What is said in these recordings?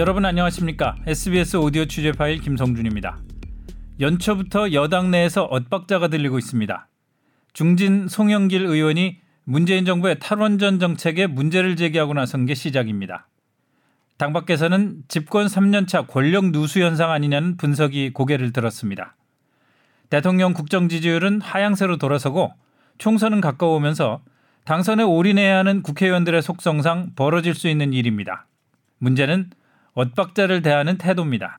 여러분 안녕하십니까? SBS 오디오 취재 파일 김성준입니다. 연초부터 여당 내에서 엇박자가 들리고 있습니다. 중진 송영길 의원이 문재인 정부의 탈원전 정책에 문제를 제기하고 나선 게 시작입니다. 당 밖에서는 집권 3년차 권력 누수 현상 아니냐는 분석이 고개를 들었습니다. 대통령 국정 지지율은 하향세로 돌아서고 총선은 가까우면서 당선에 올인해야 하는 국회의원들의 속성상 벌어질 수 있는 일입니다. 문제는 엇박자를 대하는 태도입니다.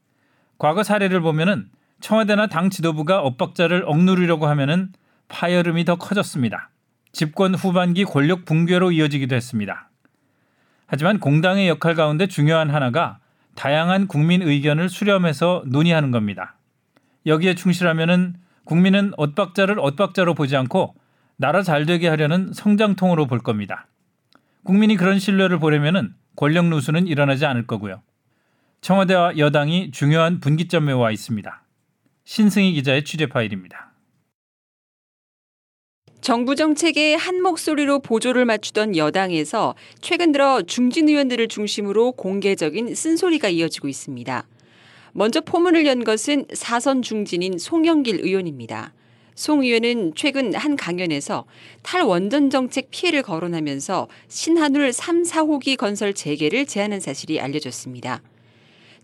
과거 사례를 보면은 청와대나 당 지도부가 엇박자를 억누르려고 하면은 파열음이 더 커졌습니다. 집권 후반기 권력 붕괴로 이어지기도 했습니다. 하지만 공당의 역할 가운데 중요한 하나가 다양한 국민 의견을 수렴해서 논의하는 겁니다. 여기에 충실하면은 국민은 엇박자를 엇박자로 보지 않고 나라 잘 되게 하려는 성장통으로 볼 겁니다. 국민이 그런 신뢰를 보려면은 권력 누수는 일어나지 않을 거고요. 청와대와 여당이 중요한 분기점에 와 있습니다. 신승희 기자의 취재 파일입니다. 정부 정책에 한 목소리로 보조를 맞추던 여당에서 최근 들어 중진 의원들을 중심으로 공개적인 쓴소리가 이어지고 있습니다. 먼저 포문을 연 것은 사선 중진인 송영길 의원입니다. 송 의원은 최근 한 강연에서 탈원전 정책 피해를 거론하면서 신한울 3, 4호기 건설 재개를 제안한 사실이 알려졌습니다.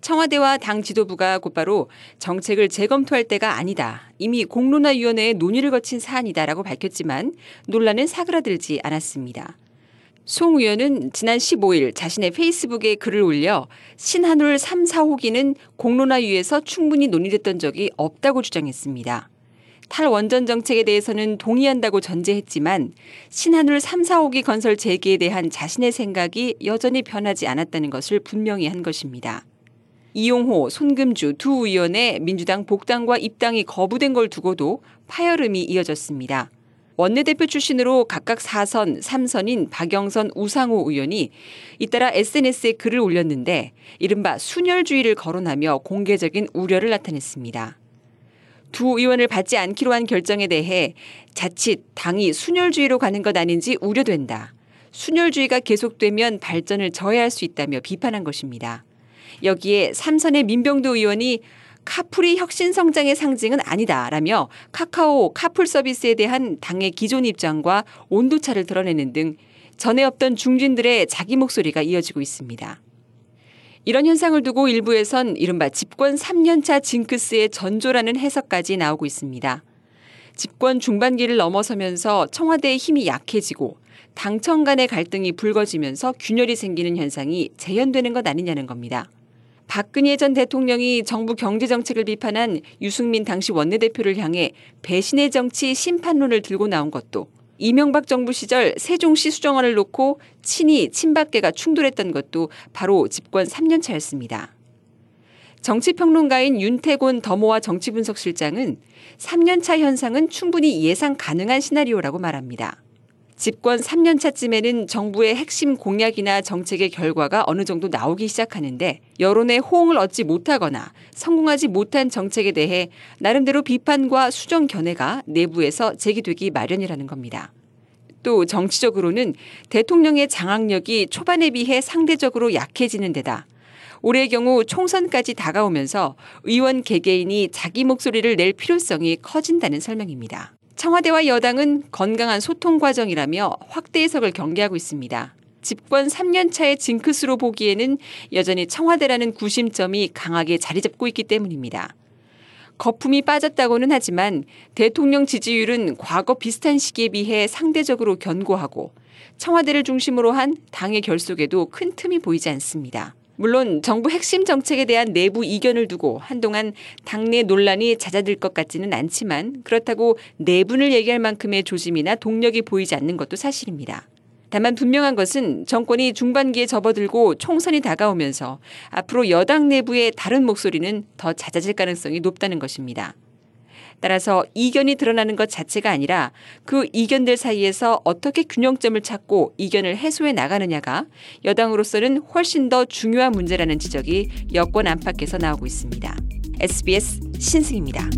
청와대와 당 지도부가 곧바로 정책을 재검토할 때가 아니다. 이미 공론화위원회에 논의를 거친 사안이다라고 밝혔지만 논란은 사그라들지 않았습니다. 송 의원은 지난 15일 자신의 페이스북에 글을 올려 신한울 3, 4호기는 공론화위에서 충분히 논의됐던 적이 없다고 주장했습니다. 탈원전 정책에 대해서는 동의한다고 전제했지만 신한울 3, 4호기 건설 재개에 대한 자신의 생각이 여전히 변하지 않았다는 것을 분명히 한 것입니다. 이용호, 손금주 두 의원의 민주당 복당과 입당이 거부된 걸 두고도 파열음이 이어졌습니다. 원내대표 출신으로 각각 4선, 3선인 박영선, 우상호 의원이 잇따라 SNS에 글을 올렸는데 이른바 순혈주의를 거론하며 공개적인 우려를 나타냈습니다. 두 의원을 받지 않기로 한 결정에 대해 자칫 당이 순혈주의로 가는 것 아닌지 우려된다. 순혈주의가 계속되면 발전을 저해할 수 있다며 비판한 것입니다. 여기에 삼선의 민병도 의원이 카풀이 혁신 성장의 상징은 아니다라며 카카오 카풀 서비스에 대한 당의 기존 입장과 온도차를 드러내는 등 전에 없던 중진들의 자기 목소리가 이어지고 있습니다. 이런 현상을 두고 일부에선 이른바 집권 3년차 징크스의 전조라는 해석까지 나오고 있습니다. 집권 중반기를 넘어서면서 청와대의 힘이 약해지고 당청 간의 갈등이 불거지면서 균열이 생기는 현상이 재현되는 것 아니냐는 겁니다. 박근혜 전 대통령이 정부 경제정책을 비판한 유승민 당시 원내대표를 향해 배신의 정치 심판론을 들고 나온 것도 이명박 정부 시절 세종시 수정안을 놓고 친이 친박계가 충돌했던 것도 바로 집권 3년 차였습니다. 정치평론가인 윤태곤 더모아 정치분석실장은 3년차 현상은 충분히 예상 가능한 시나리오라고 말합니다. 집권 3년 차쯤에는 정부의 핵심 공약이나 정책의 결과가 어느 정도 나오기 시작하는데 여론의 호응을 얻지 못하거나 성공하지 못한 정책에 대해 나름대로 비판과 수정 견해가 내부에서 제기되기 마련이라는 겁니다. 또 정치적으로는 대통령의 장악력이 초반에 비해 상대적으로 약해지는 데다 올해의 경우 총선까지 다가오면서 의원 개개인이 자기 목소리를 낼 필요성이 커진다는 설명입니다. 청와대와 여당은 건강한 소통 과정이라며 확대 해석을 경계하고 있습니다. 집권 3년 차의 징크스로 보기에는 여전히 청와대라는 구심점이 강하게 자리 잡고 있기 때문입니다. 거품이 빠졌다고는 하지만 대통령 지지율은 과거 비슷한 시기에 비해 상대적으로 견고하고 청와대를 중심으로 한 당의 결속에도 큰 틈이 보이지 않습니다. 물론 정부 핵심 정책에 대한 내부 이견을 두고 한동안 당내 논란이 잦아들 것 같지는 않지만 그렇다고 내분을 얘기할 만큼의 조짐이나 동력이 보이지 않는 것도 사실입니다. 다만 분명한 것은 정권이 중반기에 접어들고 총선이 다가오면서 앞으로 여당 내부의 다른 목소리는 더 잦아질 가능성이 높다는 것입니다. 따라서 이견이 드러나는 것 자체가 아니라 그 이견들 사이에서 어떻게 균형점을 찾고 이견을 해소해 나가느냐가 여당으로서는 훨씬 더 중요한 문제라는 지적이 여권 안팎에서 나오고 있습니다. SBS 신승입니다.